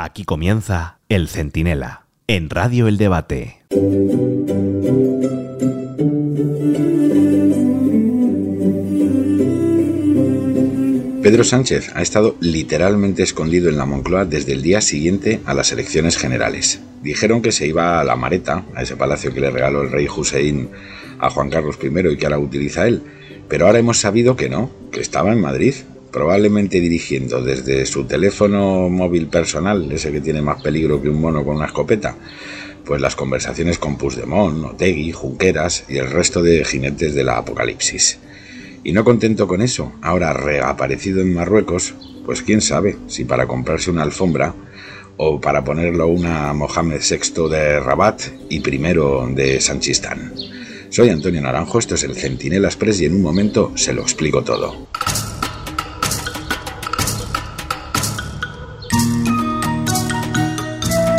Aquí comienza El Centinela, en Radio El Debate. Pedro Sánchez ha estado literalmente escondido en la Moncloa desde el día siguiente a las elecciones generales. Dijeron que se iba a la Mareta, a ese palacio que le regaló el rey Hussein a Juan Carlos I y que ahora utiliza él, pero ahora hemos sabido que no, que estaba en Madrid, probablemente dirigiendo desde su teléfono móvil personal, ese que tiene más peligro que un mono con una escopeta, pues las conversaciones con Puigdemont, Otegui, Junqueras y el resto de jinetes de la apocalipsis. Y no contento con eso, ahora reaparecido en Marruecos, pues quién sabe si para comprarse una alfombra o para ponerlo una Mohamed VI de Rabat y primero de Sanchistán. Soy Antonio Naranjo, esto es el Centinela Express y en un momento se lo explico todo.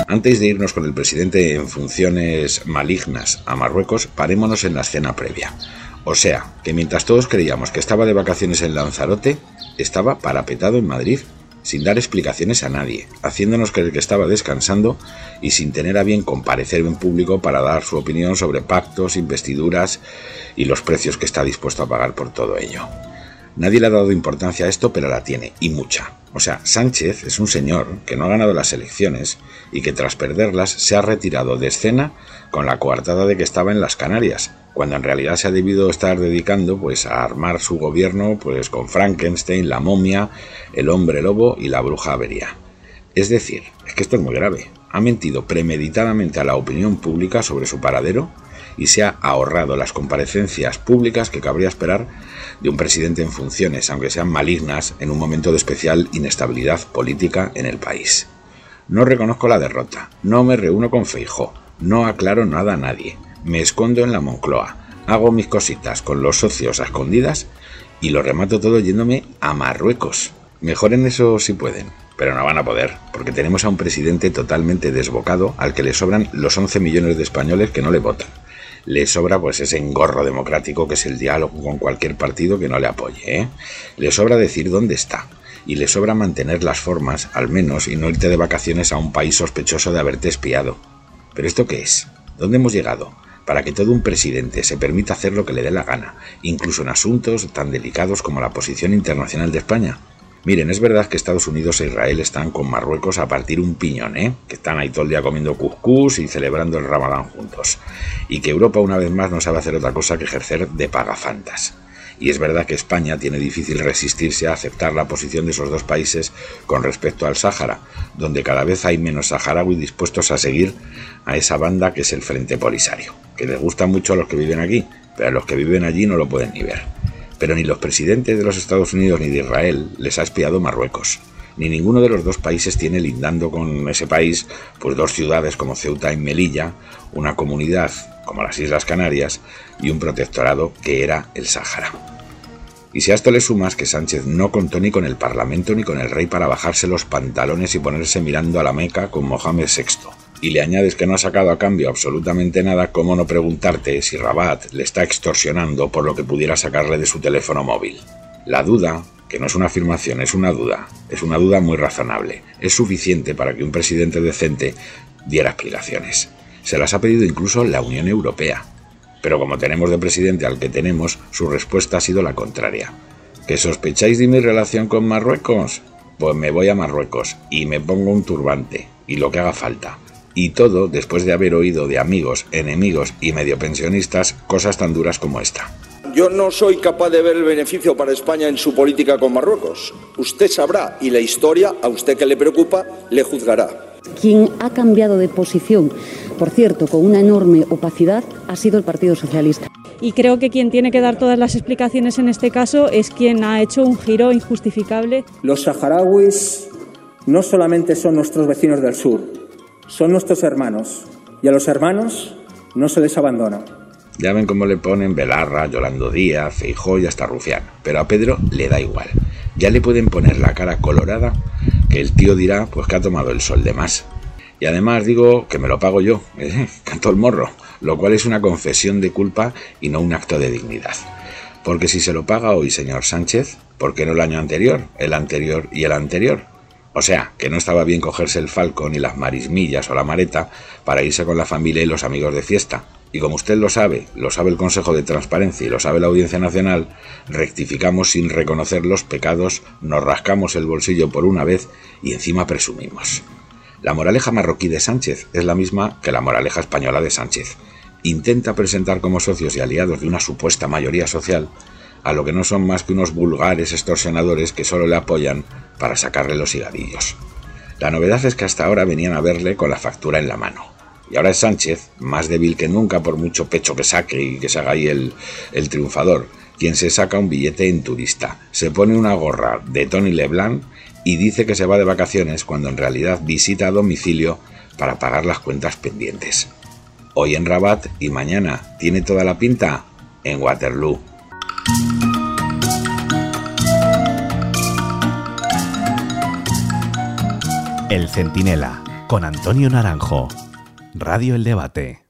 Antes de irnos con el presidente en funciones malignas a Marruecos, parémonos en la escena previa. O sea, que mientras todos creíamos que estaba de vacaciones en Lanzarote, estaba parapetado en Madrid, sin dar explicaciones a nadie, haciéndonos creer que estaba descansando y sin tener a bien comparecer en público para dar su opinión sobre pactos, investiduras y los precios que está dispuesto a pagar por todo ello. Nadie le ha dado importancia a esto, pero la tiene, y mucha. O sea, Sánchez es un señor que no ha ganado las elecciones y que tras perderlas se ha retirado de escena con la coartada de que estaba en las Canarias, cuando en realidad se ha debido estar dedicando pues a armar su gobierno pues con Frankenstein, la momia, el hombre lobo y la bruja avería. Es decir, es que esto es muy grave. Ha mentido premeditadamente a la opinión pública sobre su paradero y se ha ahorrado las comparecencias públicas que cabría esperar de un presidente en funciones, aunque sean malignas, en un momento de especial inestabilidad política en el país. No reconozco la derrota, no me reúno con Feijó, no aclaro nada a nadie, me escondo en la Moncloa, hago mis cositas con los socios a escondidas y lo remato todo yéndome a Marruecos. Mejoren eso si pueden, pero no van a poder, porque tenemos a un presidente totalmente desbocado al que le sobran los 11 millones de españoles que no le votan le sobra pues ese engorro democrático que es el diálogo con cualquier partido que no le apoye. ¿eh? Le sobra decir dónde está. Y le sobra mantener las formas, al menos, y no irte de vacaciones a un país sospechoso de haberte espiado. ¿Pero esto qué es? ¿Dónde hemos llegado? Para que todo un presidente se permita hacer lo que le dé la gana, incluso en asuntos tan delicados como la posición internacional de España. Miren, es verdad que Estados Unidos e Israel están con Marruecos a partir un piñón, ¿eh? Que están ahí todo el día comiendo cuscús y celebrando el Ramadán juntos. Y que Europa una vez más no sabe hacer otra cosa que ejercer de pagafantas. Y es verdad que España tiene difícil resistirse a aceptar la posición de esos dos países con respecto al Sáhara, donde cada vez hay menos saharauis dispuestos a seguir a esa banda que es el Frente Polisario, que les gusta mucho a los que viven aquí, pero a los que viven allí no lo pueden ni ver. Pero ni los presidentes de los Estados Unidos ni de Israel les ha espiado Marruecos. Ni ninguno de los dos países tiene lindando con ese país pues dos ciudades como Ceuta y Melilla, una comunidad como las Islas Canarias y un protectorado que era el Sáhara. Y si a esto le sumas que Sánchez no contó ni con el Parlamento ni con el rey para bajarse los pantalones y ponerse mirando a la Meca con Mohamed VI, y le añades que no ha sacado a cambio absolutamente nada, ¿cómo no preguntarte si Rabat le está extorsionando por lo que pudiera sacarle de su teléfono móvil? La duda, que no es una afirmación, es una duda, es una duda muy razonable, es suficiente para que un presidente decente diera explicaciones. Se las ha pedido incluso la Unión Europea. Pero como tenemos de presidente al que tenemos, su respuesta ha sido la contraria. ¿Que sospecháis de mi relación con Marruecos? Pues me voy a Marruecos y me pongo un turbante y lo que haga falta y todo después de haber oído de amigos, enemigos y medio pensionistas cosas tan duras como esta. Yo no soy capaz de ver el beneficio para España en su política con Marruecos. Usted sabrá y la historia, a usted que le preocupa, le juzgará. Quien ha cambiado de posición, por cierto, con una enorme opacidad, ha sido el Partido Socialista. Y creo que quien tiene que dar todas las explicaciones en este caso es quien ha hecho un giro injustificable. Los saharauis no solamente son nuestros vecinos del sur, son nuestros hermanos y a los hermanos no se les abandona. Ya ven cómo le ponen Belarra, Yolando Díaz, Feijó y hasta Rufián. Pero a Pedro le da igual. Ya le pueden poner la cara colorada que el tío dirá pues que ha tomado el sol de más. Y además digo que me lo pago yo, ¿eh? canto el morro, lo cual es una confesión de culpa y no un acto de dignidad. Porque si se lo paga hoy, señor Sánchez, ¿por qué no el año anterior, el anterior y el anterior? O sea, que no estaba bien cogerse el falcón ni las marismillas o la mareta para irse con la familia y los amigos de fiesta. Y como usted lo sabe, lo sabe el Consejo de Transparencia y lo sabe la Audiencia Nacional, rectificamos sin reconocer los pecados, nos rascamos el bolsillo por una vez y encima presumimos. La moraleja marroquí de Sánchez es la misma que la moraleja española de Sánchez. Intenta presentar como socios y aliados de una supuesta mayoría social a lo que no son más que unos vulgares extorsionadores que solo le apoyan para sacarle los higadillos. La novedad es que hasta ahora venían a verle con la factura en la mano. Y ahora es Sánchez, más débil que nunca por mucho pecho que saque y que se haga ahí el, el triunfador, quien se saca un billete en turista, se pone una gorra de Tony Leblanc y dice que se va de vacaciones cuando en realidad visita a domicilio para pagar las cuentas pendientes. Hoy en Rabat y mañana tiene toda la pinta en Waterloo. El Centinela, con Antonio Naranjo. Radio El Debate.